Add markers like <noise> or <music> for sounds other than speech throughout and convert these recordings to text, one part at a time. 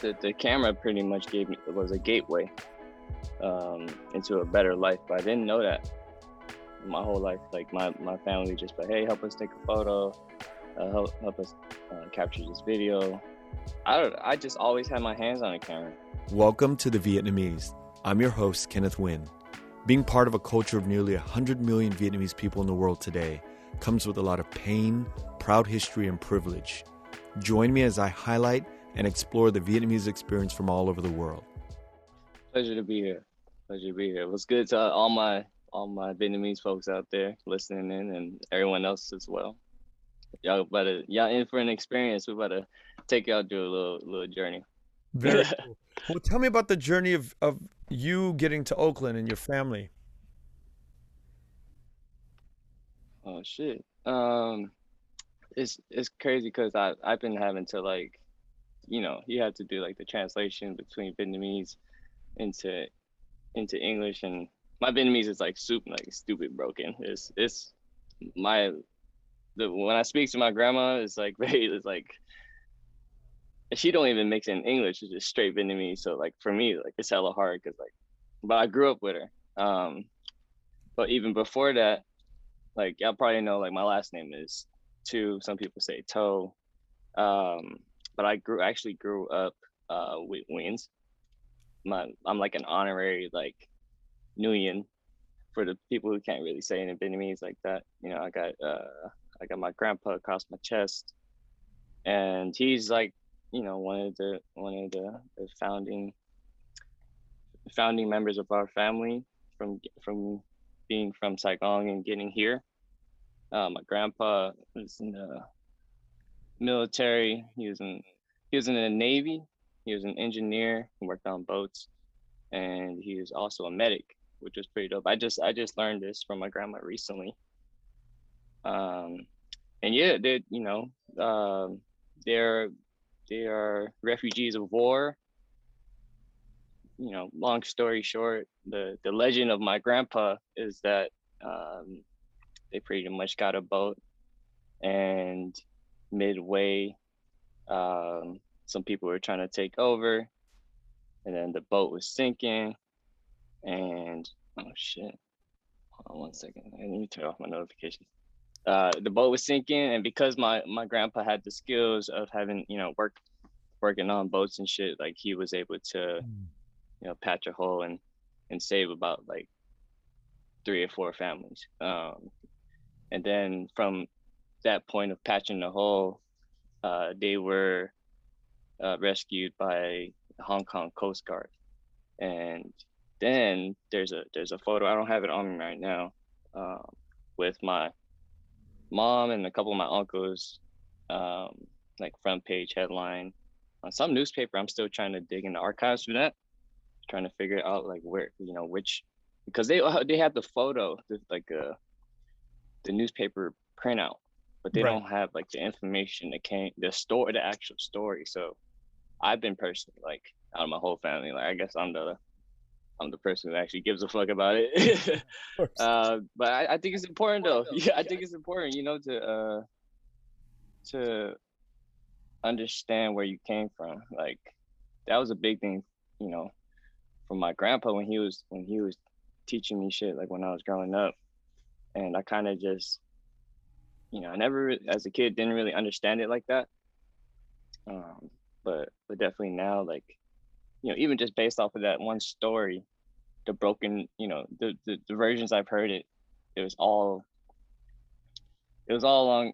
the, the camera pretty much gave me it was a gateway um, into a better life. But I didn't know that my whole life. Like my, my family just like, hey, help us take a photo, uh, help help us uh, capture this video. I don't. I just always had my hands on a camera. Welcome to the Vietnamese. I'm your host, Kenneth Nguyen. Being part of a culture of nearly 100 million Vietnamese people in the world today comes with a lot of pain, proud history, and privilege. Join me as I highlight and explore the Vietnamese experience from all over the world. Pleasure to be here. Pleasure to be here. It was good to all my all my Vietnamese folks out there listening in and everyone else as well. Y'all better y'all in for an experience. We better take y'all through a little little journey. Very <laughs> cool. Well, tell me about the journey of, of you getting to Oakland and your family. Oh shit. Um it's it's crazy because I I've been having to like you know, you have to do like the translation between Vietnamese into into English and my Vietnamese is like super like stupid broken. It's it's my the when I speak to my grandma, it's like <laughs> very it's like she don't even mix in English. It's just straight Vietnamese. So like for me, like it's hella hard because like, but I grew up with her. Um, but even before that, like y'all probably know, like my last name is To. Some people say Toe. Um, but I grew actually grew up uh with Nguyens. My I'm like an honorary like Nguyen for the people who can't really say it in Vietnamese like that. You know, I got uh I got my grandpa across my chest, and he's like, you know, one of the one of the, the founding founding members of our family from from being from Saigon and getting here. Uh, my grandpa was in the military. He was in he was in the Navy. He was an engineer. He worked on boats, and he was also a medic which was pretty dope. I just I just learned this from my grandma recently. Um, and yeah, they you know um, they're they are refugees of war. You know, long story short, the the legend of my grandpa is that um, they pretty much got a boat, and midway, um, some people were trying to take over, and then the boat was sinking and oh shit. Hold on one second. I need to turn off my notifications. Uh, the boat was sinking, and because my my grandpa had the skills of having you know work working on boats and shit, like he was able to mm. you know patch a hole and and save about like three or four families. Um, and then from that point of patching the hole, uh, they were uh, rescued by the Hong Kong Coast Guard, and then there's a there's a photo i don't have it on me right now um, with my mom and a couple of my uncles um, like front page headline. On some newspaper i'm still trying to dig in the archives for that trying to figure out like where you know which because they uh, they have the photo like uh the newspaper printout but they right. don't have like the information that came the story the actual story. So i've been personally like out of my whole family like i guess i'm the I'm the person who actually gives a fuck about it. <laughs> uh, but I, I, think it's important though. <laughs> Yeah, I think it's important, you know, to uh, to understand where you came from. Like that was a big thing, you know, from my grandpa when he was when he was teaching me shit like when I was growing up, and I kind of just, you know, I never as a kid didn't really understand it like that. Um, but but definitely now like you know, even just based off of that one story, the broken, you know, the, the, the versions I've heard it, it was all, it was all along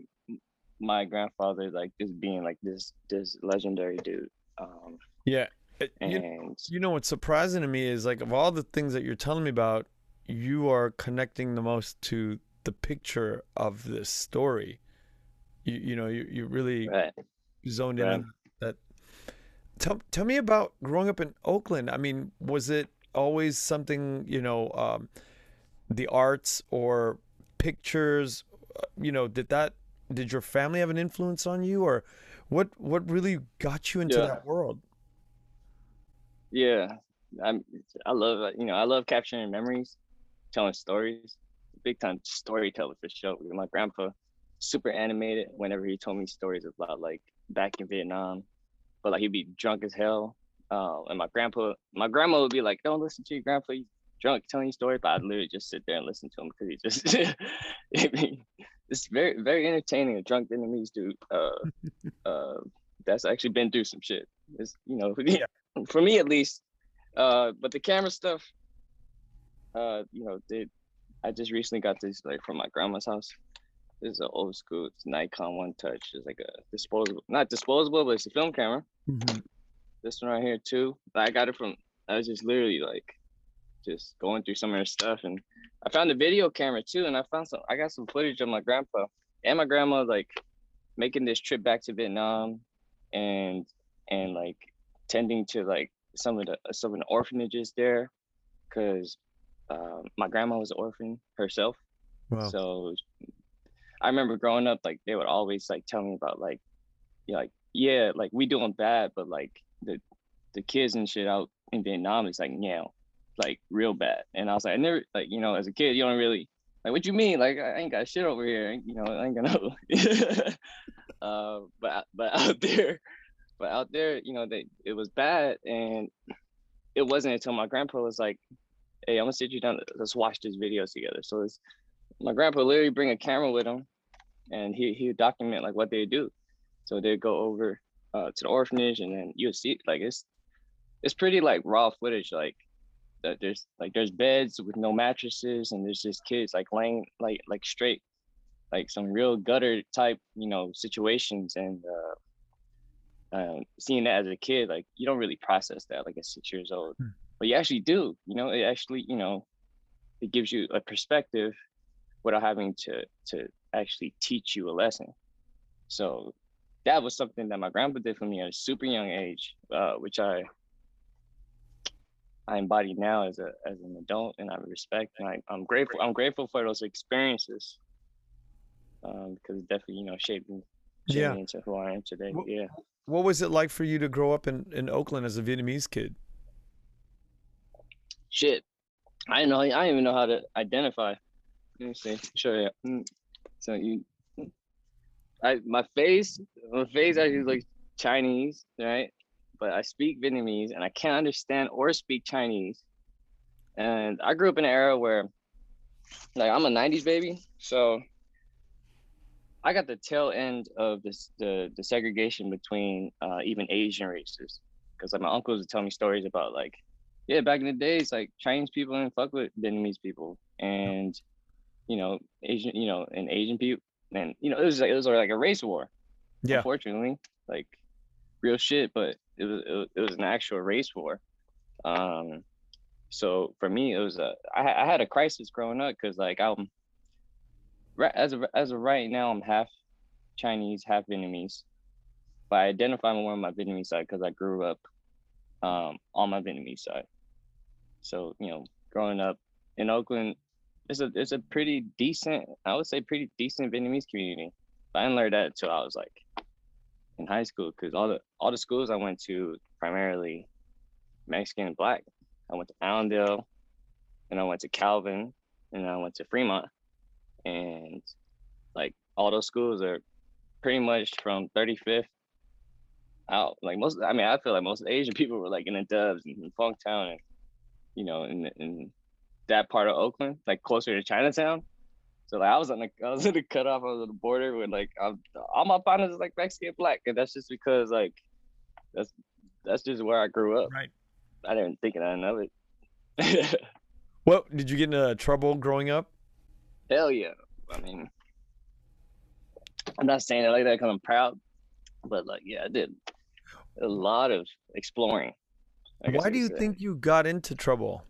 my grandfather, like just being like this, this legendary dude. Um, yeah. And you, you know, what's surprising to me is like of all the things that you're telling me about, you are connecting the most to the picture of this story. You, you know, you, you really right. zoned in right. on that Tell tell me about growing up in Oakland. I mean, was it always something you know, um, the arts or pictures? Uh, you know, did that did your family have an influence on you, or what what really got you into yeah. that world? Yeah, I'm. I love you know I love capturing memories, telling stories. Big time storyteller for sure. My grandpa, super animated. Whenever he told me stories about like back in Vietnam, but like he'd be drunk as hell. Uh, and my grandpa, my grandma would be like, "Don't listen to your grandpa. He's drunk telling you stories." But I'd literally just sit there and listen to him because he just <laughs> it's very very entertaining. A drunk Vietnamese dude. Uh, <laughs> uh, that's actually been through some shit. It's you know, <laughs> for me at least. Uh, but the camera stuff, uh, you know, they, I just recently got this like from my grandma's house. This is an old school. It's Nikon One Touch. It's like a disposable, not disposable, but it's a film camera. Mm-hmm. This one right here too. I got it from. I was just literally like, just going through some of her stuff, and I found a video camera too, and I found some. I got some footage of my grandpa and my grandma like making this trip back to Vietnam, and and like tending to like some of the some of the orphanages there, because uh, my grandma was an orphan herself. Wow. So I remember growing up, like they would always like tell me about like, you know, like yeah, like we doing bad, but like the the kids and shit out in Vietnam is like yeah, like real bad. And I was like, I never like you know, as a kid, you don't really like what you mean? Like I ain't got shit over here. You know, I ain't gonna. <laughs> <laughs> uh, but but <laughs> out there, but out there, you know, they it was bad, and it wasn't until my grandpa was like, "Hey, I'm gonna sit you down. Let's watch this video together." So it's my grandpa literally bring a camera with him, and he he would document like what they do. So they'd go over uh, to the orphanage, and then you see like it's it's pretty like raw footage. Like that there's like there's beds with no mattresses, and there's just kids like laying like like straight, like some real gutter type you know situations, and uh, uh, seeing that as a kid, like you don't really process that like at six years old, hmm. but you actually do. You know, it actually you know it gives you a perspective without having to to actually teach you a lesson. So that was something that my grandpa did for me at a super young age, uh, which I I embody now as a as an adult, and I respect and I, am grateful. I'm grateful for those experiences um, because it definitely you know shaped me, shaped yeah. me into who I am today. What, yeah. What was it like for you to grow up in in Oakland as a Vietnamese kid? Shit, I didn't know. I didn't even know how to identify. Let me see. Sure. Yeah. Mm. So you, I my face, my face actually looks Chinese, right? But I speak Vietnamese and I can't understand or speak Chinese. And I grew up in an era where, like, I'm a '90s baby, so I got the tail end of this the the segregation between uh, even Asian races. Because like my uncles would tell me stories about like, yeah, back in the days, like Chinese people didn't fuck with Vietnamese people, and you know, Asian, you know, and Asian people, and you know, it was like it was like a race war. Yeah. Unfortunately, like real shit, but it was it was, it was an actual race war. Um, so for me, it was a I, I had a crisis growing up because like I'm right as of as of right now, I'm half Chinese, half Vietnamese, but I identify more on my Vietnamese side because I grew up um, on my Vietnamese side. So you know, growing up in Oakland, it's a it's a pretty decent, I would say pretty decent Vietnamese community. But I didn't learn that until I was like in high school because all the all the schools I went to primarily Mexican and black. I went to Allendale and I went to Calvin and I went to Fremont. And like all those schools are pretty much from 35th out. Like most I mean, I feel like most Asian <laughs> people were like in the dubs and Funktown and you know, in in that part of Oakland, like closer to Chinatown. So like I was on the I was <laughs> in the cutoff of the border with like I'm, all my partners is like Mexican black, and that's just because like that's that's just where I grew up. Right. I didn't think nothing of it. <laughs> well, did you get into trouble growing up? Hell yeah. I mean, I'm not saying it like that because I'm proud, but like yeah, I did a lot of exploring. Why do you say. think you got into trouble?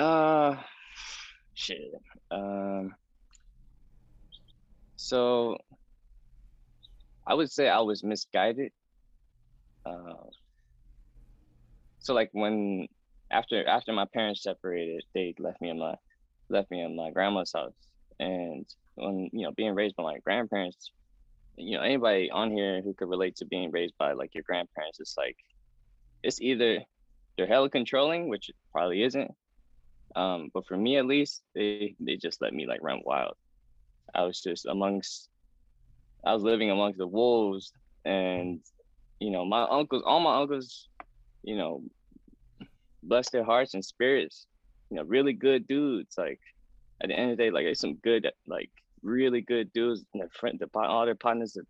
Uh, shit. Um, so I would say I was misguided. Uh, so like when after after my parents separated, they left me in my left me in my grandma's house, and when you know being raised by my grandparents, you know anybody on here who could relate to being raised by like your grandparents, it's like it's either they're hella controlling, which probably isn't, um, but for me, at least, they they just let me like run wild. I was just amongst, I was living amongst the wolves, and you know, my uncles, all my uncles, you know, bless their hearts and spirits, you know, really good dudes. Like at the end of the day, like there's some good, like really good dudes. And their friend, the all their partners are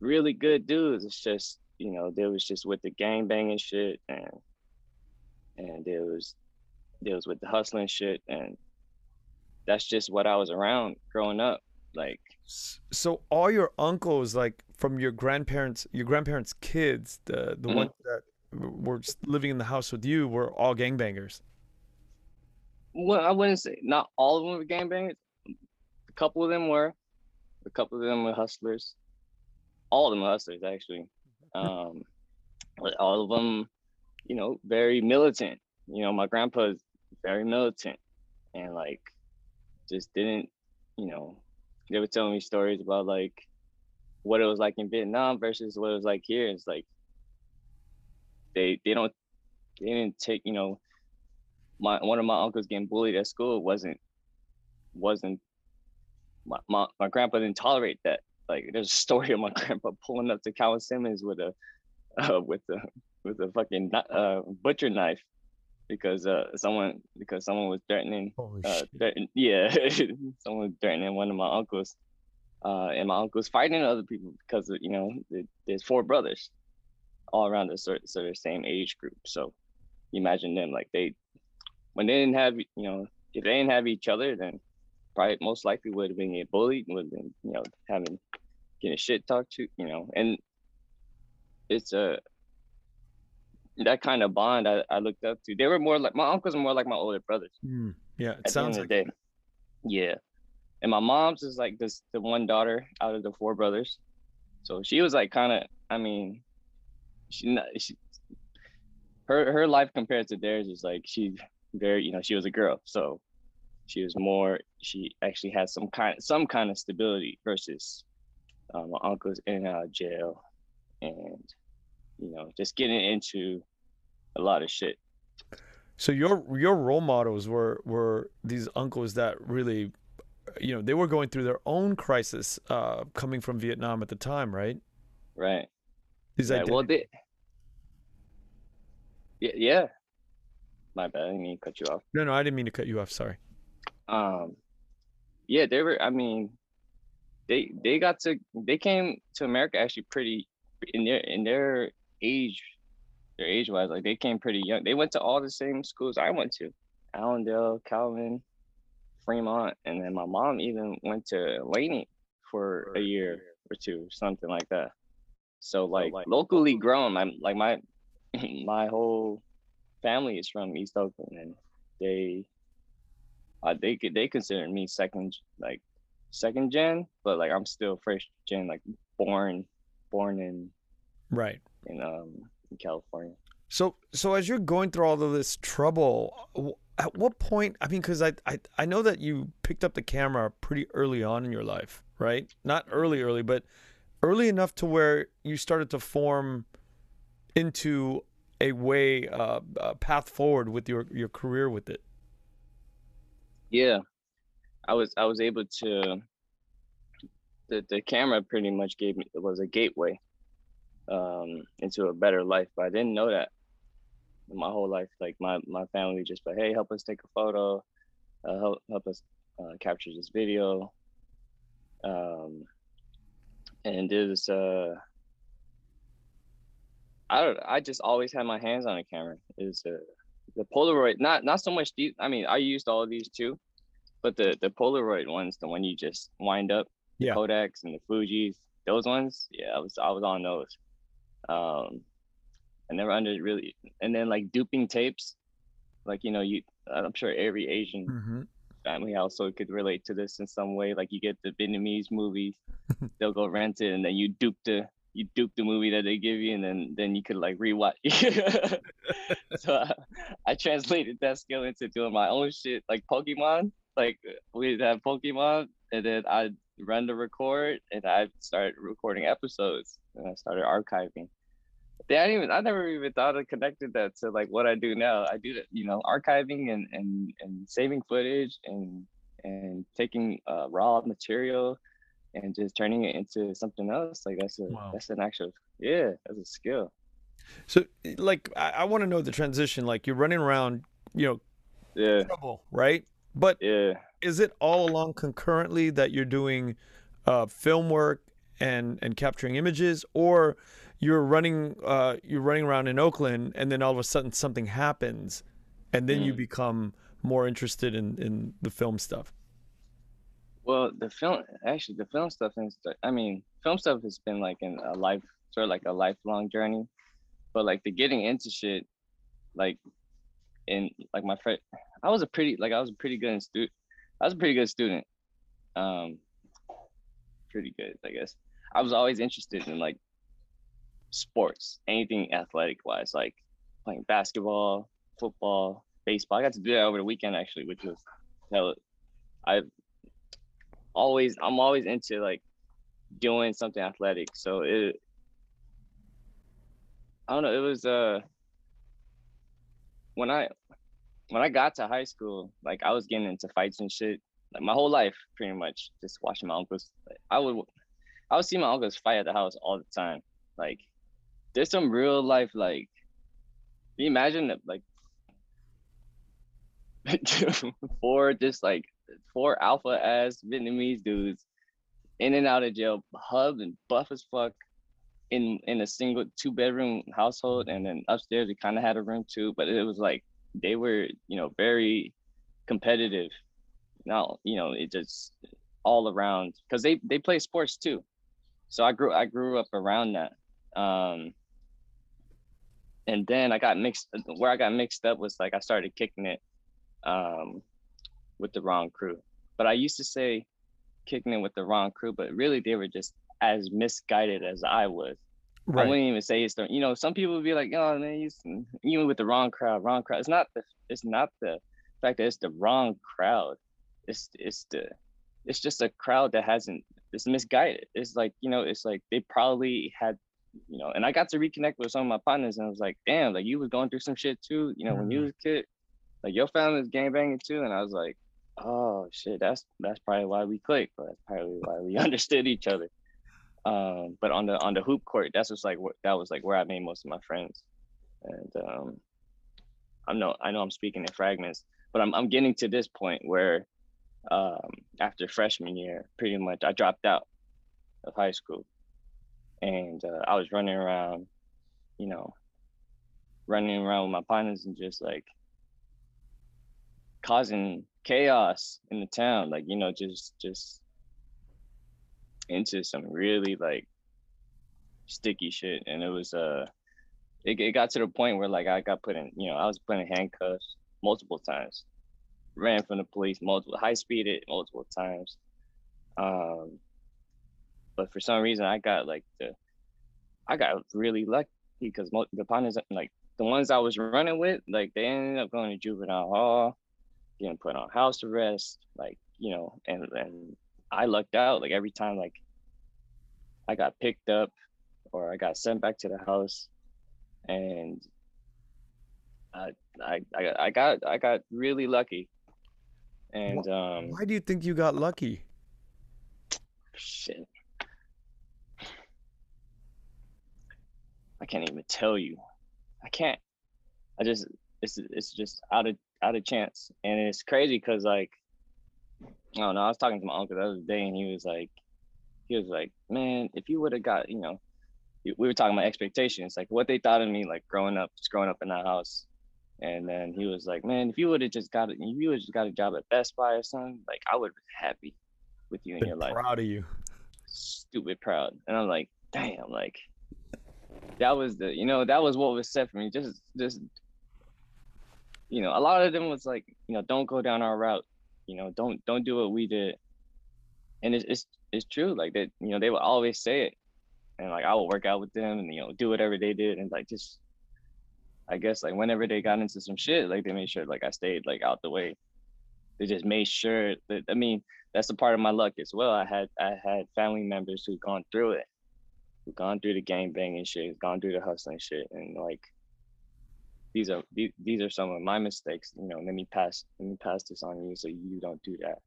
really good dudes. It's just, you know, there was just with the gang banging shit and and there was was with the hustling shit and that's just what I was around growing up. Like so all your uncles like from your grandparents your grandparents kids the the mm-hmm. ones that were living in the house with you were all gangbangers? Well i wouldn't say not all of them were gangbangers. A couple of them were. A couple of them were hustlers. All of them were hustlers actually. <laughs> Um all of them you know very militant. You know my grandpa's very militant and like just didn't you know they were telling me stories about like what it was like in Vietnam versus what it was like here. It's like they they don't they didn't take you know my one of my uncles getting bullied at school wasn't wasn't my, my, my grandpa didn't tolerate that. Like there's a story of my <laughs> grandpa pulling up to Calvin Simmons with a uh, <laughs> with a with a fucking uh, butcher knife because uh someone because someone was threatening uh threaten, <laughs> yeah <laughs> someone was threatening one of my uncles uh and my uncle's fighting other people because of, you know there's four brothers all around the sort, sort of same age group. So you imagine them like they when they didn't have you know if they didn't have each other then probably most likely would have been get bullied would have been you know having getting shit talked to you know and it's a that kind of bond I, I looked up to. They were more like my uncles are more like my older brothers. Mm, yeah, it sounds like day. Yeah, and my mom's is like this the one daughter out of the four brothers, so she was like kind of. I mean, she, she her her life compared to theirs is like she very you know she was a girl so she was more she actually had some kind some kind of stability versus uh, my uncle's in and out of jail and you know, just getting into a lot of shit. So your your role models were were these uncles that really, you know, they were going through their own crisis, uh, coming from Vietnam at the time, right? Right. These right. Well, they. Yeah, yeah. My bad. I didn't mean to cut you off. No, no, I didn't mean to cut you off. Sorry. Um, yeah, they were. I mean, they they got to they came to America actually pretty in their in their age, their age wise, like they came pretty young. They went to all the same schools I went to, Allendale, Calvin, Fremont, and then my mom even went to Laney for a year or two, something like that. So like, like locally grown, my like my <laughs> my whole family is from East Oakland, and they uh, they they consider me second like second gen, but like I'm still first gen, like born born in right in um in California. So so as you're going through all of this trouble, at what point? I mean, because I, I I know that you picked up the camera pretty early on in your life, right? Not early, early, but early enough to where you started to form into a way, uh, a path forward with your your career with it. Yeah, I was I was able to. The the camera pretty much gave me it was a gateway um, into a better life. But I didn't know that my whole life. Like my my family just like, hey, help us take a photo, uh, help help us uh, capture this video. Um, and there's uh, I don't. I just always had my hands on a camera. Is uh, the Polaroid? Not not so much. These, I mean, I used all of these too, but the the Polaroid ones, the one you just wind up, yeah. Kodaks and the Fuji's, those ones, yeah, I was I was on those. Um, I never under really, and then like duping tapes, like you know, you I'm sure every Asian mm-hmm. family household could relate to this in some way. Like you get the Vietnamese movies, <laughs> they'll go rent it, and then you dupe the you dupe the movie that they give you, and then then you could like rewatch. <laughs> so I, I translated that skill into doing my own shit, like Pokemon. Like we'd have Pokemon, and then I'd run the record, and I'd start recording episodes and I started archiving. They I didn't even I never even thought of connected that to like what I do now. I do that, you know, archiving and and and saving footage and and taking uh, raw material and just turning it into something else. Like that's a wow. that's an actual yeah, that's a skill. So like I, I want to know the transition. Like you're running around, you know, yeah, trouble, right? But yeah, is it all along concurrently that you're doing uh, film work and and capturing images, or you're running uh, you're running around in Oakland and then all of a sudden something happens, and then mm. you become more interested in in the film stuff? Well, the film actually the film stuff is I mean film stuff has been like in a life sort of like a lifelong journey, but like the getting into shit, like in like my friend, I was a pretty like I was a pretty good student. I was a pretty good student. Um, pretty good, I guess. I was always interested in like sports, anything athletic wise, like playing basketball, football, baseball. I got to do that over the weekend actually, which was hell. I always I'm always into like doing something athletic. So it I don't know, it was uh when I when I got to high school, like I was getting into fights and shit. Like my whole life, pretty much, just watching my uncles. Like, I would, I would see my uncles fight at the house all the time. Like, there's some real life like. You imagine that like <laughs> four just like four alpha ass Vietnamese dudes in and out of jail, hub and buff as fuck, in in a single two bedroom household, and then upstairs we kind of had a room too, but it was like they were you know very competitive. Now you know it just all around because they they play sports too, so I grew I grew up around that. Um, and then I got mixed where I got mixed up was like I started kicking it um, with the wrong crew. But I used to say kicking it with the wrong crew, but really they were just as misguided as I was. Right. I wouldn't even say it's the you know some people would be like oh man you even with the wrong crowd wrong crowd it's not the it's not the fact that it's the wrong crowd it's it's the it's just a crowd that hasn't it's misguided it's like you know it's like they probably had you know and I got to reconnect with some of my partners and I was like damn like you was going through some shit too you know mm-hmm. when you mm-hmm. was a kid like your family's gang banging too, and I was like, oh shit, that's that's probably why we clicked, but that's probably why we <laughs> understood each other. Um, but on the on the hoop court, that's just like that was like where I made most of my friends, and um, I'm no I know I'm speaking in fragments, but I'm I'm getting to this point where um, after freshman year, pretty much I dropped out of high school, and uh, I was running around, you know, running around with my partners and just like causing chaos in the town like you know just just into some really like sticky shit. And it was uh it, it got to the point where like i got put in you know i was put in handcuffs multiple times ran from the police multiple high speeded multiple times um but for some reason i got like the i got really lucky because the partners like the ones i was running with like they ended up going to juvenile hall getting put on house arrest, like, you know, and and I lucked out. Like every time like I got picked up or I got sent back to the house and I I I got I got really lucky. And um why do you think you got lucky? Shit. I can't even tell you. I can't. I just it's it's just out of out of chance. And it's crazy because like I don't know, I was talking to my uncle the other day and he was like he was like, Man, if you would have got, you know, we were talking about expectations, like what they thought of me like growing up, just growing up in that house. And then he was like, Man, if you would have just got it, if you would just got a job at Best Buy or something, like I would have been happy with you in been your life. Proud of you. Stupid proud. And I'm like, damn, like that was the you know, that was what was set for me. Just just you know, a lot of them was like, you know, don't go down our route. You know, don't don't do what we did. And it's it's it's true. Like that, you know, they would always say it. And like I would work out with them and you know, do whatever they did and like just I guess like whenever they got into some shit, like they made sure like I stayed like out the way. They just made sure that I mean, that's a part of my luck as well. I had I had family members who gone through it, who gone through the gang banging shit, gone through the hustling shit, and like these are these, these are some of my mistakes you know let me pass let me pass this on you so you don't do that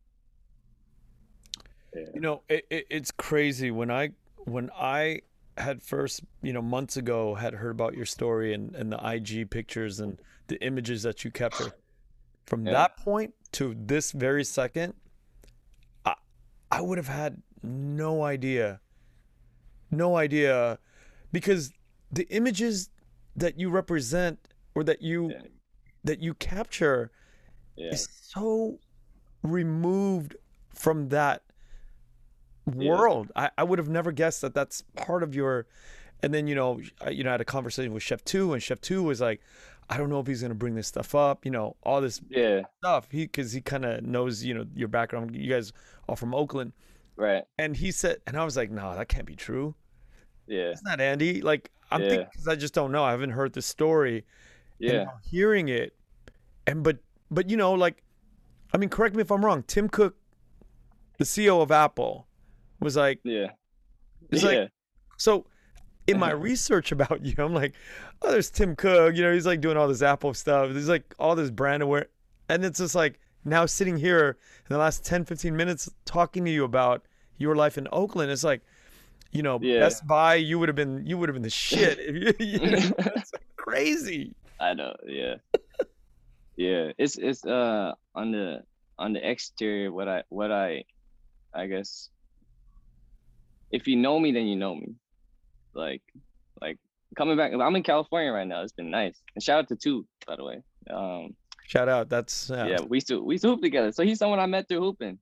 Yeah. You know, it, it, it's crazy when I when I had first, you know, months ago had heard about your story and, and the IG pictures and the images that you captured. From yeah. that point to this very second, I I would have had no idea. No idea because the images that you represent or that you yeah. that you capture yeah. is so removed from that world. Yeah. I, I would have never guessed that that's part of your. And then you know, I, you know, I had a conversation with Chef Tu, and Chef Tu was like, I don't know if he's gonna bring this stuff up. You know, all this yeah stuff. He because he kind of knows you know your background. You guys all from Oakland, right? And he said, and I was like, no, that can't be true. Yeah, it's not Andy. Like I'm yeah. thinking, I just don't know. I haven't heard the story. Yeah, hearing it, and but but you know, like, I mean, correct me if I'm wrong. Tim Cook, the CEO of Apple, was like, yeah, it's yeah. like, so in my research about you, I'm like, oh, there's Tim Cook. You know, he's like doing all this Apple stuff. There's like all this brand aware, and it's just like now sitting here in the last 10, 15 minutes talking to you about your life in Oakland. It's like, you know, yeah. Best Buy. You would have been, you would have been the shit. If <laughs> <laughs> you, know, it's crazy. I know. Yeah. yeah. It's it's uh on the on the exterior what I what I I guess if you know me, then you know me. Like, like coming back. I'm in California right now. It's been nice. And shout out to Tu, by the way. Um, shout out. That's uh... yeah. We used to we used to hoop together. So he's someone I met through hooping.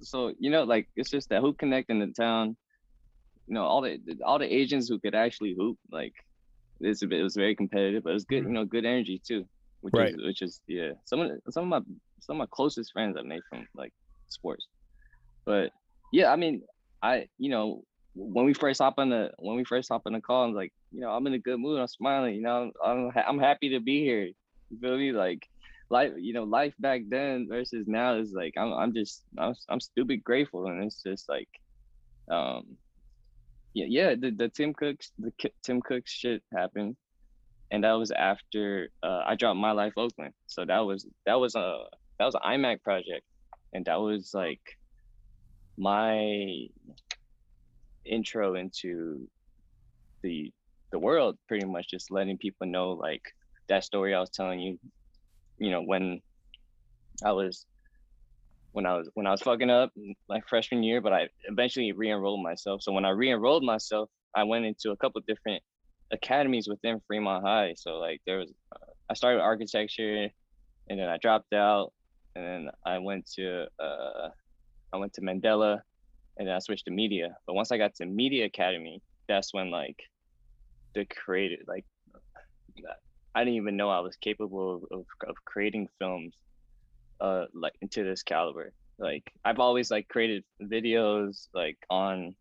So you know, like it's just that hoop connect in the town. You know, all the all the agents who could actually hoop. Like, it's a bit. It was very competitive, but it was good. You know, good energy too. Which right. is which is yeah. Some of the, some of my some of my closest friends I've made from like sports. But yeah, I mean, I, you know, when we first hop on the when we first hop on the call, I'm like, you know, I'm in a good mood. I'm smiling. You know, I'm I'm happy to be here. You feel me? Like, life, you know, life back then versus now is like I'm I'm just I'm I'm stupid grateful, and it's just like, um, yeah, yeah. The the Tim Cooks the Tim Cooks shit happened, and that was after uh, I dropped my life Oakland. So that was that was a that was an iMac project, and that was like my intro into the the world pretty much just letting people know like that story I was telling you you know when I was when I was when I was fucking up my freshman year but I eventually re-enrolled myself. So when I re-enrolled myself I went into a couple different academies within Fremont High. So like there was uh, I started with architecture and then I dropped out and then I went to uh I went to Mandela and then I switched to media. But once I got to Media Academy, that's when like the creative like I didn't even know I was capable of, of, creating films uh like into this caliber. Like I've always like created videos like on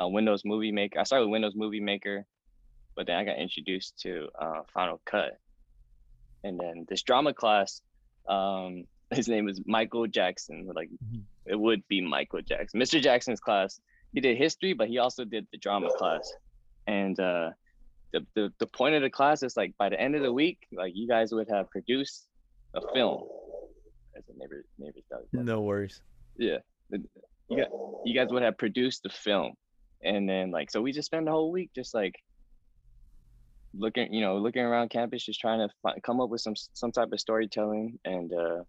uh, Windows Movie Maker. I started with Windows Movie Maker, but then I got introduced to uh, Final Cut. And then this drama class, um, his name is Michael Jackson. Like mm-hmm. it would be Michael Jackson. Mr. Jackson's class. He did history, but he also did the drama class. And uh, the, the the point of the class is like by the end of the week, like you guys would have produced a film. As a neighbor neighbor No worries. Yeah, you got you guys would have produced the film, and then like so we just spend the whole week just like looking you know looking around campus just trying to find, come up with some some type of storytelling and uh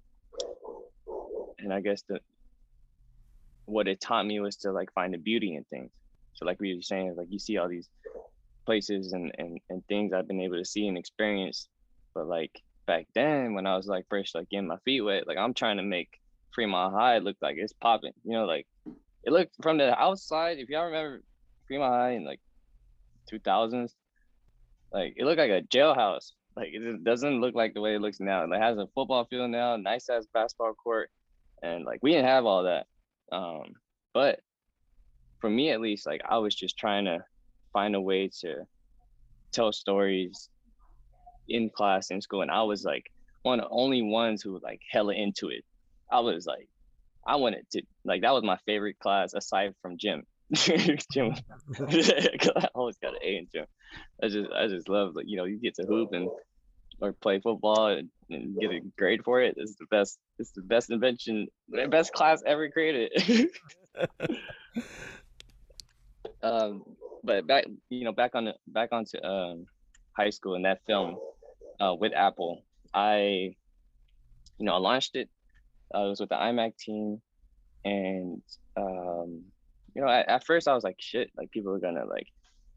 and I guess the what it taught me was to like find the beauty in things. So like we were saying, like you see all these places and, and, and things I've been able to see and experience. But like back then when I was like first like getting my feet wet, like I'm trying to make Fremont High look like it's popping. You know, like it looked from the outside, if y'all remember Fremont High in like two thousands, like it looked like a jailhouse. Like it doesn't look like the way it looks now. It has a football field now, nice ass basketball court, and like we didn't have all that. Um, but for me at least, like I was just trying to find a way to tell stories in class in school, and I was like one of the only ones who was like hella into it. I was like, I wanted to like that was my favorite class aside from gym. <laughs> gym, <laughs> I always got an A in gym. I just I just love like you know you get to hoop and or play football and and get a grade for it. It's the best. It's the best invention, the best class ever created. <laughs> um, but back, you know, back on the back onto um, high school and that film uh, with Apple, I, you know, I launched it. I was with the iMac team, and um, you know, at, at first I was like, shit, like people are gonna like,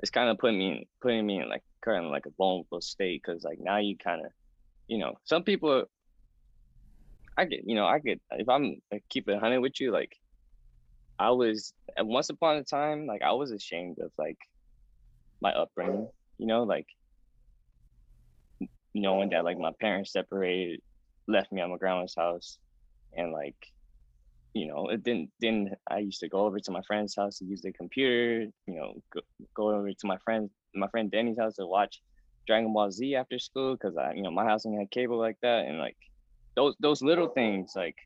it's kind of putting me putting me in like currently like a vulnerable state because like now you kind of, you know, some people. I get, you know, I get if I'm uh, keeping keep it hundred with you, like I was once upon a time, like I was ashamed of like my upbringing, you know, like knowing that like my parents separated, left me at my grandma's house, and like, you know, it didn't then I used to go over to my friend's house to use the computer, you know, go, go over to my friend my friend Danny's house to watch Dragon Ball Z after school because I, you know, my house didn't have cable like that, and like those those little things like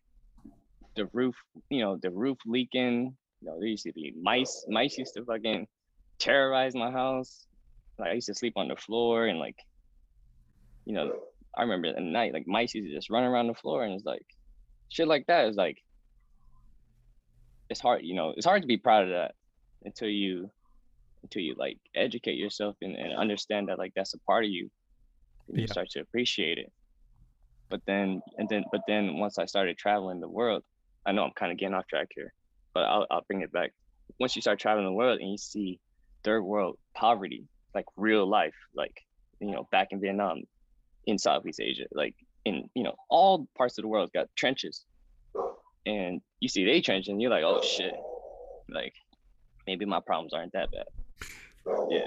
the roof, you know, the roof leaking. You know, there used to be mice. Mice used to fucking terrorize my house. Like I used to sleep on the floor and like, you know, I remember at night like mice used to just run around the floor and it's like, shit like that is like, it's hard. You know, it's hard to be proud of that until you, until you like educate yourself and, and understand that like that's a part of you. And yeah. you start to appreciate it. But then and then but then once I started traveling the world, I know I'm kind of getting off track here, but I'll, I'll bring it back. Once you start traveling the world and you see third world poverty, like real life, like, you know, back in Vietnam, in Southeast Asia, like in, you know, all parts of the world got trenches. And you see they trench and you're like, oh shit, like maybe my problems aren't that bad. Yeah.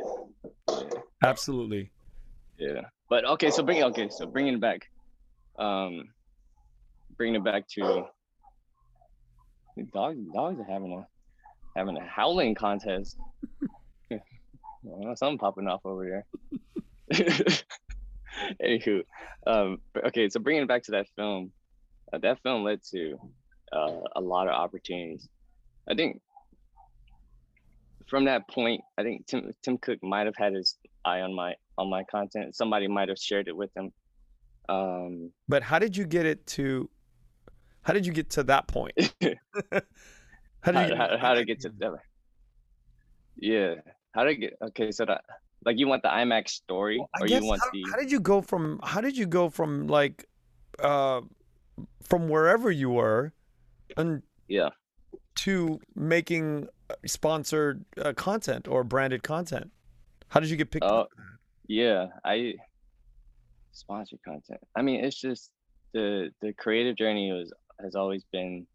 yeah. Absolutely. Yeah. But okay, so bring okay, so bringing it back. Um bringing it back to the dogs dogs are having a having a howling contest. <laughs> something popping off over there. <laughs> Anywho, um, okay, so bringing it back to that film, uh, that film led to uh, a lot of opportunities. I think from that point, I think Tim Tim Cook might have had his eye on my on my content. Somebody might have shared it with him. Um, but how did you get it to how did you get to that point? <laughs> how did you how, how, how to get to that? Yeah. How did get okay, so that like you want the iMac story well, or you want how, the how did you go from how did you go from like uh from wherever you were and yeah to making uh, sponsored uh, content or branded content? How did you get picked uh, up yeah i sponsored content. I mean it's just the the creative journey was has always been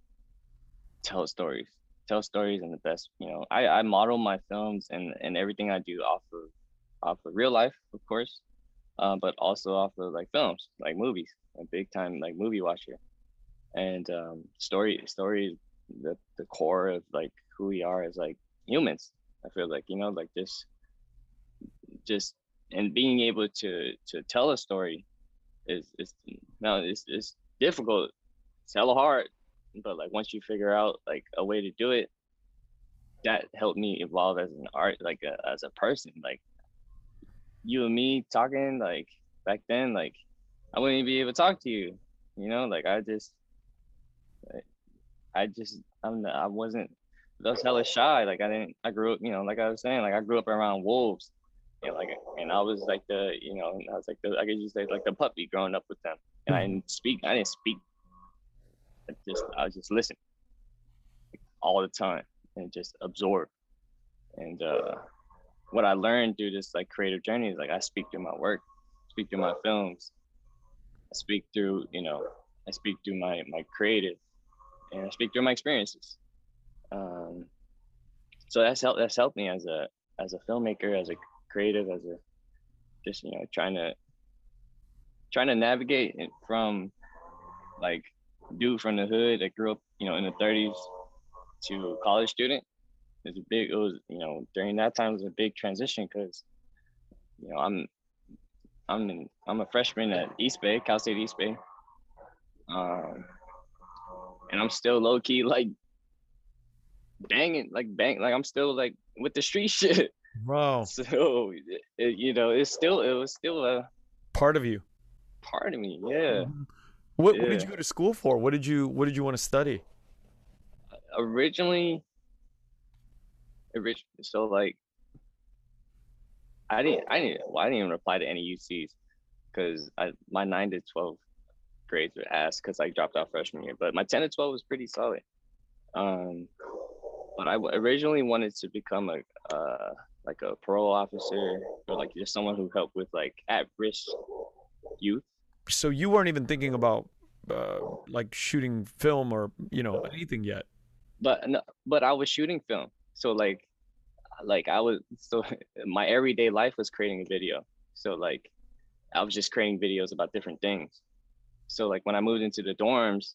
tell stories tell stories and the best you know i i model my films and and everything i do off of off of real life of course um, but also off of like films like movies a big time like movie watcher. And um story story the the core of like who we are as like humans. I feel like you know like just just and being able to to tell a story is is now it's, it's difficult. It's hella hard but like once you figure out like a way to do it that helped me evolve as an art like a, as a person. Like you and me talking like back then like i wouldn't even be able to talk to you you know? Like i just i just i'm i wasn't I was hella shy like i didn't i grew up you know like i was saying like i grew up around wolves. And like and i was like the you know i was like the i could just say like the puppy growing up with them. And i didn't speak i didn't speak. I just I was just listen all the time and just absorb. And uh, what I learned through this like creative journey is like I speak through my work, speak through my films, I speak through you know I speak through my my creative, and I speak through my experiences. Um, so that's helped that's helped me as a as a filmmaker, as a creative, as a just you know trying to trying to navigate from like dude from the hood that grew up, you know, in the 30s to a college student. It's a big. It was, you know, during that time it was a big transition because, you know, I'm, I'm, in, I'm a freshman at East Bay, Cal State East Bay, um, and I'm still low key like banging, like bang, like I'm still like with the street <laughs> shit. Wow. So, it, you know, it's still, it was still a part of you part of me. Yeah. Mm-hmm. What, yeah. what did you go to school for? What did you What did you want to study? Originally, originally, so like, I didn't, I didn't, well, I didn't even reply to any UCs because I my nine to twelve grades were ass because I dropped out freshman year. But my ten to twelve was pretty solid. Um, but I originally wanted to become a uh, like a parole officer or like just someone who helped with like at risk youth so you weren't even thinking about uh, like shooting film or you know anything yet. But no, but I was shooting film, so like, like I was so <laughs> my everyday life was creating a video. So like, I was just creating videos about different things. So like when I moved into the dorms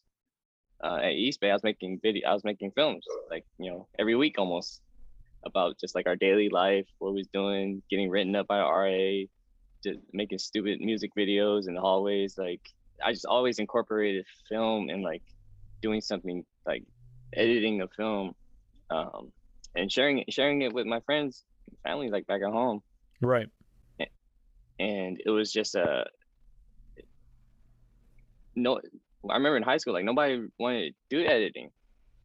uh, at East Bay, I was making video. I was making films like you know every week almost about just like our daily life, what we was doing, getting written up by RA, just making stupid music videos in the hallways. Like I just always incorporated film and like doing something like editing a film, um, and sharing it, sharing it with my friends, family, like back at home. Right. And it was just a no. I remember in high school, like nobody wanted to do editing.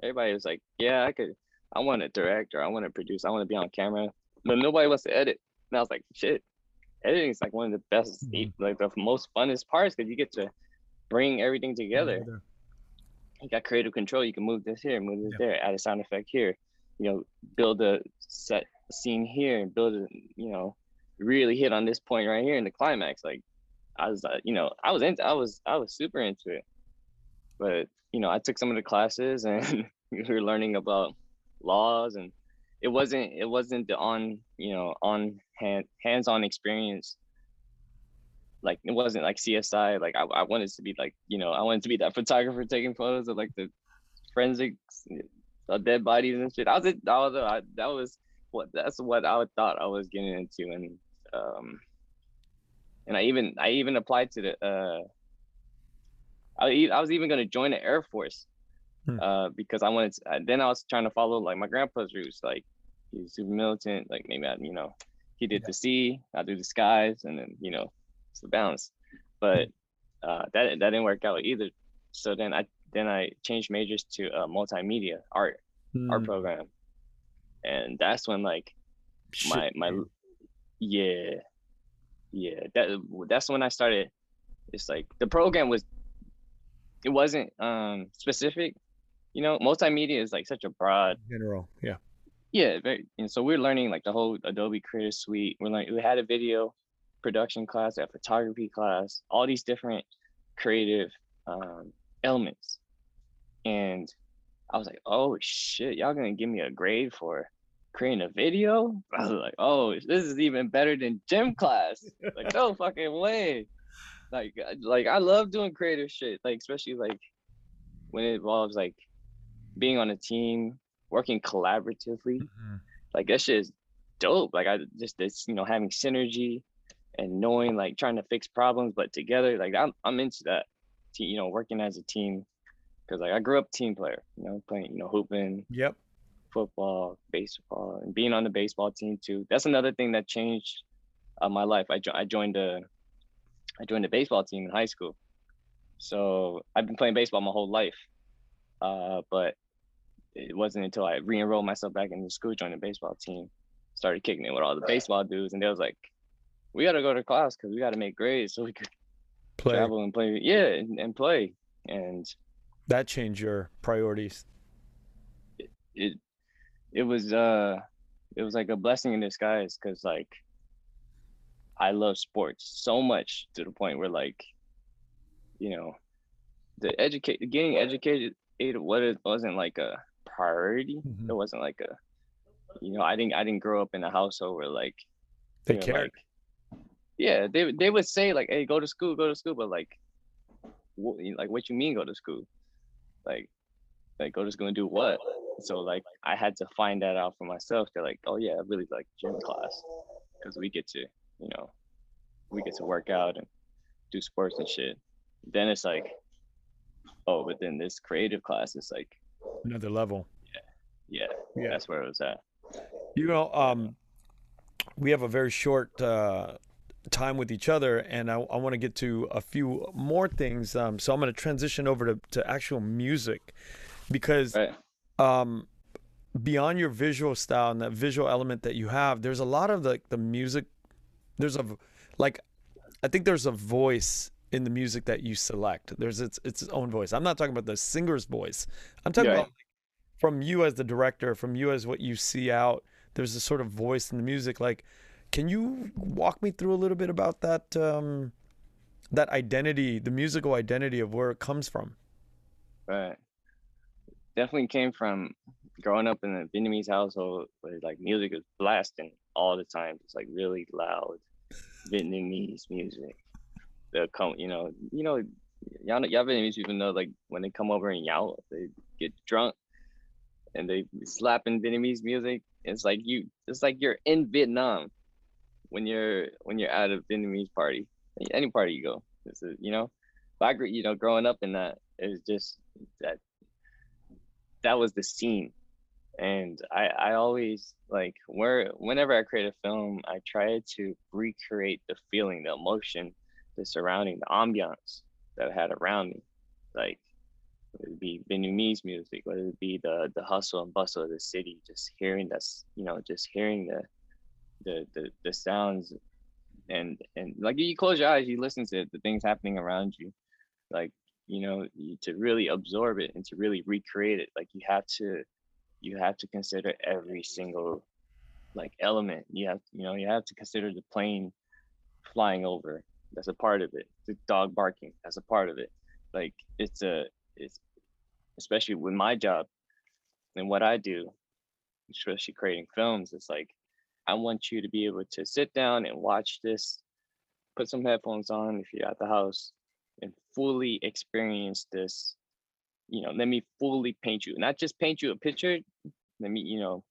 Everybody was like, "Yeah, I could. I want to direct or I want to produce. I want to be on camera." But nobody wants to edit. And I was like, "Shit, editing is like one of the best, mm-hmm. like the most funnest parts because you get to bring everything together. Yeah, you got creative control. You can move this here, move this yeah. there, add a sound effect here. You know, build a set scene here, and build a you know, really hit on this point right here in the climax. Like, I was, uh, you know, I was into, I was, I was super into it. But you know, I took some of the classes <laughs> and we were learning about laws and it wasn't it wasn't the on you know on hand hands-on experience like it wasn't like csi like I, I wanted to be like you know i wanted to be that <laughs> photographer taking photos of like the forensics of dead bodies and shit i was it was I, that was what that's what i thought i was getting into and um and i even i even applied to the uh I, I was even going to join the air force Hmm. uh, because I wanted to, then I was trying to follow like my grandpa's roots. Like he's super militant. Like maybe I, you know, he did yeah. the sea, I do the skies, and then you know, it's the balance. But uh, that that didn't work out either. So then I then I changed majors to uh, multimedia art art hmm. program, and that's when like my my yeah yeah that that's when I started. It's like the program was it wasn't um specific you know, multimedia is like such a broad general, yeah. Yeah, very, and so we're learning like the whole Adobe Creative Suite. We're like we had a video production class, a photography class, all these different creative um, elements, and I was like, oh shit, y'all gonna give me a grade for creating a video? <laughs> I was like, oh, this is even better than gym class. like, no <laughs> fucking way. Like, like I love doing creative shit. Like, especially like when it involves like being on a team, working collaboratively, mm-hmm. like that shit is dope. Like I just this, you know, having synergy and knowing like trying to fix problems, but together, like I'm I'm into that. You know, working as a team because like I grew up team player. You know, playing, you know, hooping. Yep. Football, baseball, and being on the baseball team too. That's another thing that changed uh, my life. I jo- I joined the I joined the baseball team in high school. So I've been playing baseball my whole life. Uh, but it wasn't until I re-enrolled myself back into school, joined the baseball team, started kicking it with all the baseball dudes, and they was like, "We got to go to class because we got to make grades so we could play. travel and play." Yeah, and, and play, and that changed your priorities. It, it it was uh it was like a blessing in disguise because like I love sports so much to the point where like you know the educate getting educated what it wasn't like a priority. Mm-hmm. It wasn't like a, you know, I didn't I didn't grow up in a household where like they cared. Like, yeah, they they would say like, "Hey, go to school, go to school," but like, what, like what you mean go to school? Like, like go to school and do what? So like I had to find that out for myself. They're like, "Oh yeah, I really like gym class because we get to, you know, we get to work out and do sports and shit." Then it's like, oh, but then this creative class is like another level. Yeah, yeah, yeah. That's where it was at. You know, um, we have a very short uh, time with each other, and I, I want to get to a few more things. Um, so I'm going to transition over to, to actual music because right. Um, beyond your visual style and that visual element that you have, there's a lot of like the, the music. There's a like, I think there's a voice in the music that you select. There's its its own voice. I'm not talking about the singer's voice. I'm talking yeah. about from you as the director, from you as what you see out. There's a sort of voice in the music. Like, can you walk me through a little bit about that um, that identity, the musical identity of where it comes from? Right. Definitely came from growing up in a Vietnamese household where like music is blasting all the time. It's like really loud Vietnamese music. The come, you know, you know, y'all, y'all Vietnamese people know like when they come over and yell, they get drunk and they slapping Vietnamese music. It's like you, it's like you're in Vietnam when you're when you're at a Vietnamese party, any party you go. You know, but I agree. You know, growing up in that is just that. That was the scene, and I I always like where whenever I create a film, I try to recreate the feeling, the emotion, the surrounding, the ambiance that I had around me, like whether it be Vietnamese music, whether it be the the hustle and bustle of the city, just hearing this, you know, just hearing the the the, the sounds. And and like you close your eyes, you listen to the things happening around you, like you know, to really absorb it and to really recreate it, like you have to you have to consider every single like element. You have you know you have to consider the plane flying over. That's a part of it. The dog barking. That's a part of it. Like it's a it's especially with my job and what I do, especially creating films. It's like I want you to be able to sit down and watch this, put some headphones on if you're at the house, and fully experience this. You know, let me fully paint you, not just paint you a picture. Let me, you know,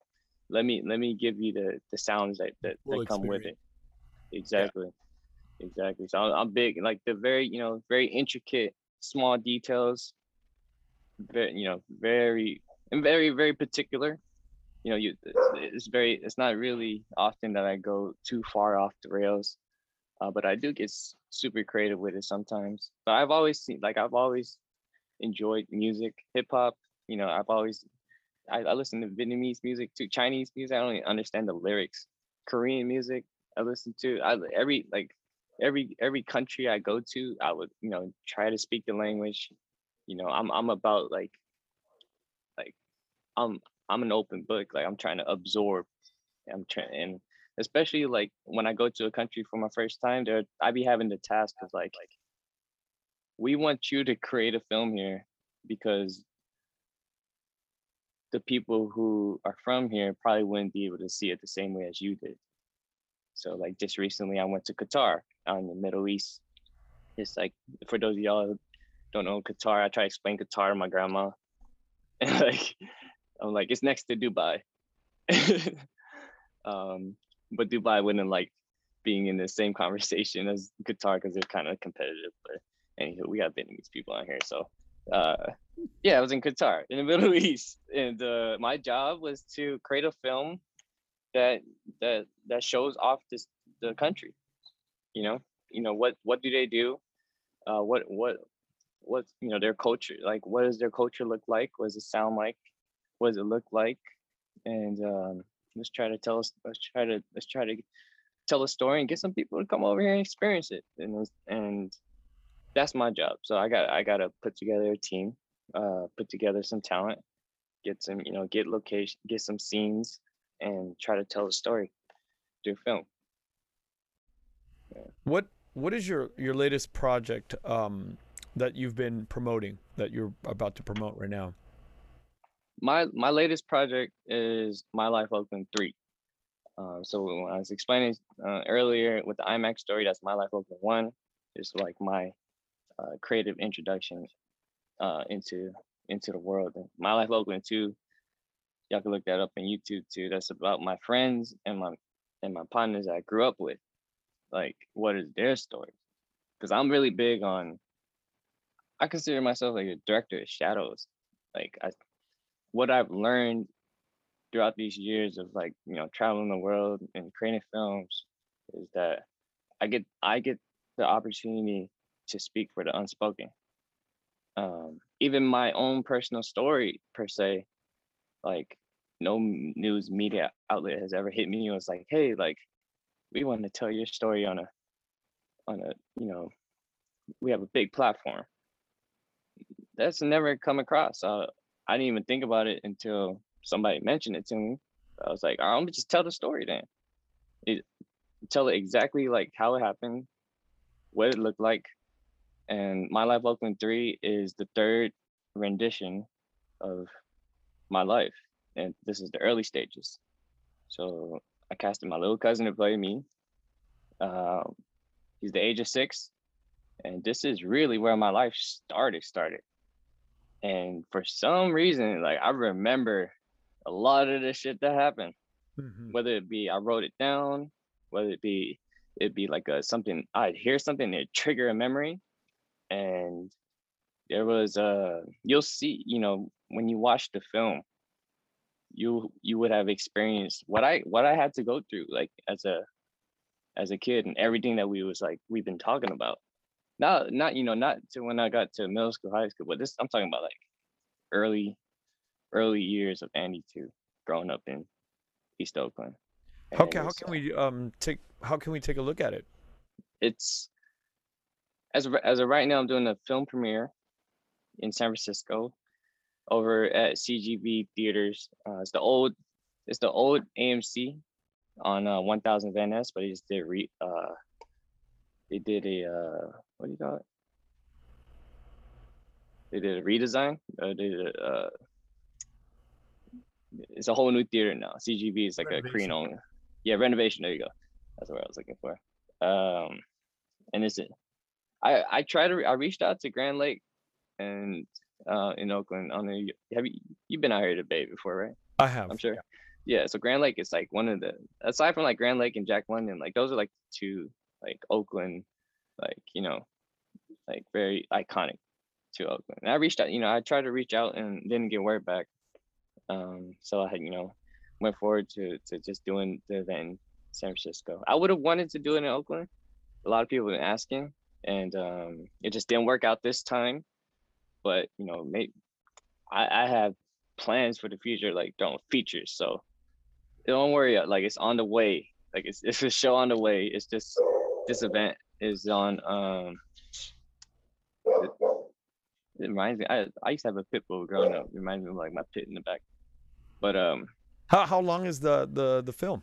let me let me give you the the sounds that that, that come with it. Exactly, yeah. exactly. So I'm, I'm big, like the very, you know, very intricate, small details. Very, you know, very and very very particular you know, you it's, very it's not really often that I go too far off the rails, uh, but I do get super creative with it sometimes. But I've always seen like I've always enjoyed music, hip hop. You know, I've always I, I listen to Vietnamese music too, Chinese music. I don't even understand the lyrics. Korean music I listen to. I every like every every country I go to, I would you know try to speak the language. You know, I'm I'm about like like I'm I'm an open book. Like I'm trying to absorb. I'm trying, and especially like when I go to a country for my first time, there I be having the task of like, like we want you to create a film here because the people who are from here probably wouldn't be able to see it the same way as you did. So like just recently I went to Qatar in the Middle East. It's like for those of y'all don't know Qatar, I try to explain Qatar to my grandma. And <laughs> like I'm like, it's next to Dubai. <laughs> um, but Dubai wouldn't like being in the same conversation as Qatar because they're kind of competitive. But anywho, we have Vietnamese people on here, so uh, yeah, I was in Qatar in the <laughs> Middle East, and uh, my job was to create a film that that that shows off this the country. You know, you know what what do they do? Uh, what what what you know their culture like? What does their culture look like? What does it sound like? what does it look like and um, let's try to tell us let's try to let's try to tell a story and get some people to come over here and experience it and and that's my job. So i got i got to put together a team uh put together some talent get some you know get location get some scenes and try to tell a story through film. Yeah. what what is your your latest project um that you've been promoting that you're about to promote right now my my latest project is My Life Oakland Three. Uh, so I was explaining uh, earlier with the iMac story, that's My Life Oakland One. It's like my uh, creative introduction uh, into into the world. And my Life Oakland Two, y'all can look that up on YouTube too. That's about my friends and my and my partners that I grew up with. Like, what is their story? Because I'm really big on. I consider myself like a director of shadows. Like I what I've learned throughout these years of like, you know, traveling the world and creating films is that I get I get the opportunity to speak for the unspoken. Um, even my own personal story per se, like no news media outlet has ever hit me and was like, hey, like we want to tell your story on a on a you know we have a big platform that's never come across uh, i didn't even think about it until somebody mentioned it to me. I was like i'm gonna just tell the story then. It, tell it exactly like how it happened what it looked like and my life oakland 3 is the third rendition of my life and this is the early stages. So i casted my little cousin to play me. Um, he's the age of six and this is really where my life started started and for some reason like i remember a lot of the shit that happened mm-hmm. whether it be i wrote it down whether it be it'd be like a something i'd hear something that trigger a memory and there was a uh, you'll see you know when you watch the film you you would have experienced what i what i had to go through like as a as a kid and everything that we was like we've been talking about. Not not you know not to when I got to middle school, high school, but this I'm talking about like early early years of Andy To, growing up in East Oakland. how can how can we um take how can we take a look at it? It's as of, as of right now, I'm doing a film premiere in San Francisco over at CGV Theaters. Uh, it's the old it's the old AMC on uh, 1000 Van Ness, but he just did re uh they did a uh what do you call it? They did a redesign. Uh, they did a, uh, it's a whole new theater now. CGV is like a Korean only. Yeah, renovation. There you go. That's what I was looking for. Um, and is it? I I tried to I reached out to Grand Lake, and uh in Oakland on the have you you've been out here to Bay before, right? I have. I'm sure. Yeah yeah so grand lake is like one of the aside from like grand lake and jack london like those are like two like oakland like you know like very iconic to oakland. And i reached out you know i tried to reach out and didn't get word back. Um so i had you know went forward to to just doing the event in san francisco. I would have wanted to do it in oakland. A lot of people have been asking and um it just didn't work out this time. But you know maybe i i have plans for the future like don't features so don't worry, like it's on the way. Like it's <laughs> it's a show on the way. It's just this event is on um it, it reminds me I I used to have a pit bull growing up. It reminds me of like my pit in the back. But um how how long is the the the film?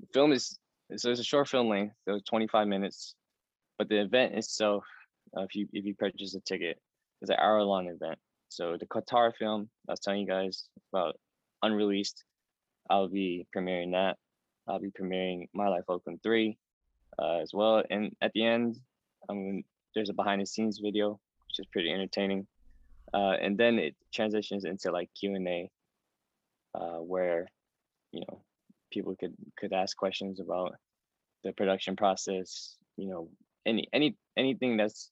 The film is so it's a short film length, so 25 minutes. But the event itself, uh, if you if you purchase a ticket, is an hour long event. So the Qatar film I was telling you guys about unreleased I'll be premiering that. I'll be premiering My Life Oakland 3 uh, as well. And at the end, there's a behind the scenes video, which is pretty entertaining. Uh, and then it transitions into like Q&A uh, where, you know, people could, could ask questions about the production process, you know, any, any, anything that's,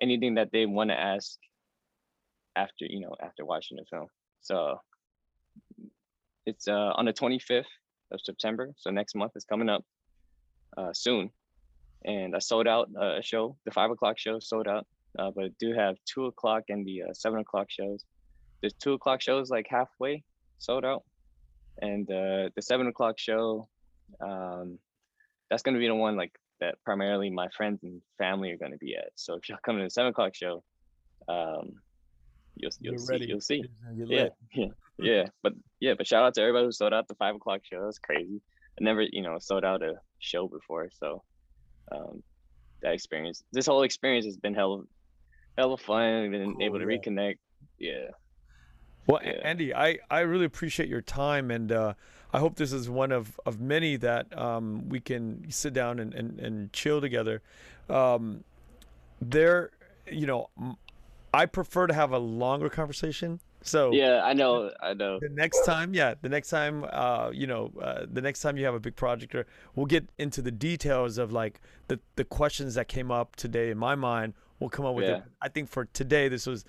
anything that they want to ask after, you know, after watching the film. So it's uh, on the 25th of September, so next month is coming up uh, soon. And I sold out uh, a show. The five o'clock show sold out, uh, but I do have two o'clock and the uh, seven o'clock shows. The two o'clock show is like halfway sold out, and uh, the seven o'clock show, um, that's gonna be the one like that primarily my friends and family are gonna be at. So if y'all come to the seven o'clock show, um, you'll you'll see ready. you'll see. Yeah, yeah, yeah. But yeah, but shout out to everybody who sold out the five o'clock show. That's crazy. I never, you know, sold out a show before, so um, that experience, this whole experience has been hell, hell of fun. I've Been cool, able to yeah. reconnect. Yeah. Well, yeah. Andy, I, I really appreciate your time, and uh, I hope this is one of, of many that um, we can sit down and, and, and chill together. Um, there, you know, I prefer to have a longer conversation. So yeah, I know, I know. The next time, yeah, the next time, uh, you know, uh, the next time you have a big project, or we'll get into the details of like the the questions that came up today in my mind. We'll come up with yeah. it. I think for today, this was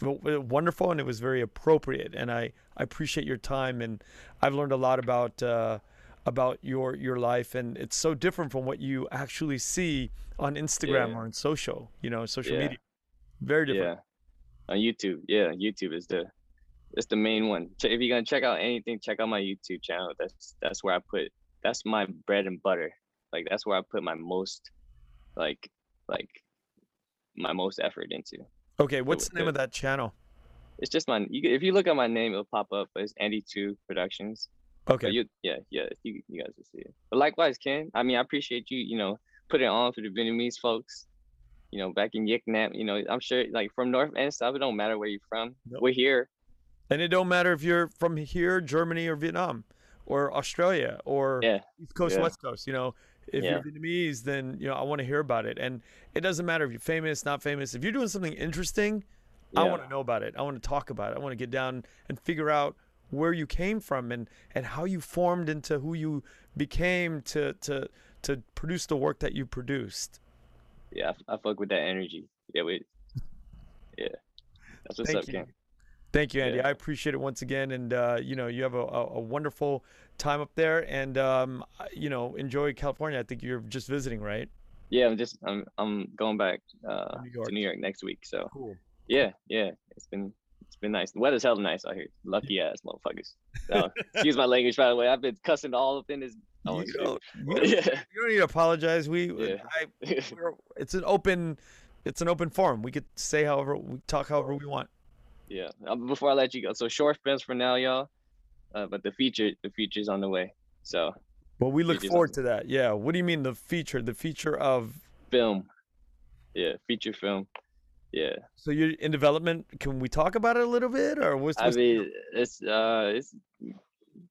wonderful and it was very appropriate, and I I appreciate your time and I've learned a lot about. Uh, about your your life and it's so different from what you actually see on Instagram yeah. or on social, you know, social yeah. media. Very different. On YouTube. Yeah, YouTube is the it's the main one. If you're gonna check out anything, check out my YouTube channel. That's that's where I put that's my bread and butter. Like that's where I put my most like like my most effort into. Okay, what's the, the name of that channel? It's just my. You, if you look at my name, it'll pop up. It's Andy To Productions. Okay. you, yeah, yeah. You, you guys will see it. But likewise, Ken. I mean, I appreciate you. You know, putting it on for the Vietnamese folks. You know, back in Yik Nam. You know, I'm sure like from North and South, it don't matter where you're from. Nope. We're here. And it don't matter if you're from here, Germany, or Vietnam, or Australia, or yeah. East Coast, yeah. West Coast. You know, if yeah. you're Vietnamese, then you know I want to hear about it. And it doesn't matter if you're famous, not famous. If you're doing something interesting. I want to know about it. I want to talk about it. I want to get down and figure out where you came from and and how you formed into who you became to to to produce the work that you produced. Yeah, I, I fuck with that energy. Yeah, we, yeah, that's what's Thank up, you. Cam. Thank you, Andy. Yeah. I appreciate it once again, and uh, you know you have a, a, a wonderful time up there, and um, you know enjoy California. I think you're just visiting, right? Yeah, I'm just I'm I'm going back uh, New to New York next week. So cool. yeah, yeah, it's been it's been nice. The weather's hella nice out here. Lucky ass motherfuckers. <laughs> Uh, excuse my language, by the way. I've been cussing all up in this. Oh, you, don't, you, <laughs> yeah. you don't need to apologize. We, yeah. I, <laughs> it's an open, it's an open forum. We could say however we talk however we want. Yeah. Um, before I let you go, so short films for now, y'all. Uh, but the feature, the feature's on the way. So. Well, we look forward to that. Yeah. What do you mean the feature? The feature of film. Yeah, feature film. Yeah. So you're in development. Can we talk about it a little bit, or what's? what's I mean, it's uh, it's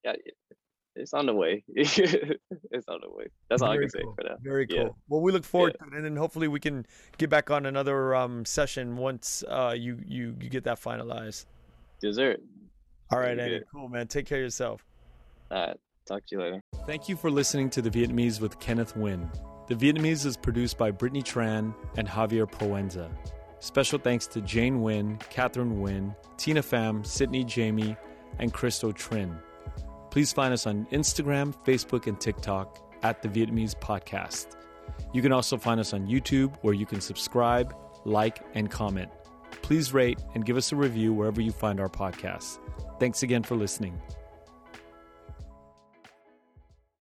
yeah, it's on the way. <laughs> it's on the way. That's all Very I can cool. say for that. Very cool. Yeah. Well, we look forward yeah. to it, and then hopefully we can get back on another um, session once uh, you you you get that finalized. Dessert. All right, Andy. Cool, man. Take care of yourself. All right. Talk to you later. Thank you for listening to the Vietnamese with Kenneth Nguyen. The Vietnamese is produced by Brittany Tran and Javier Proenza. Special thanks to Jane Wynn, Catherine Wynn, Tina Pham, Sydney Jamie, and Christo Trin. Please find us on Instagram, Facebook, and TikTok at the Vietnamese Podcast. You can also find us on YouTube where you can subscribe, like, and comment. Please rate and give us a review wherever you find our podcasts. Thanks again for listening.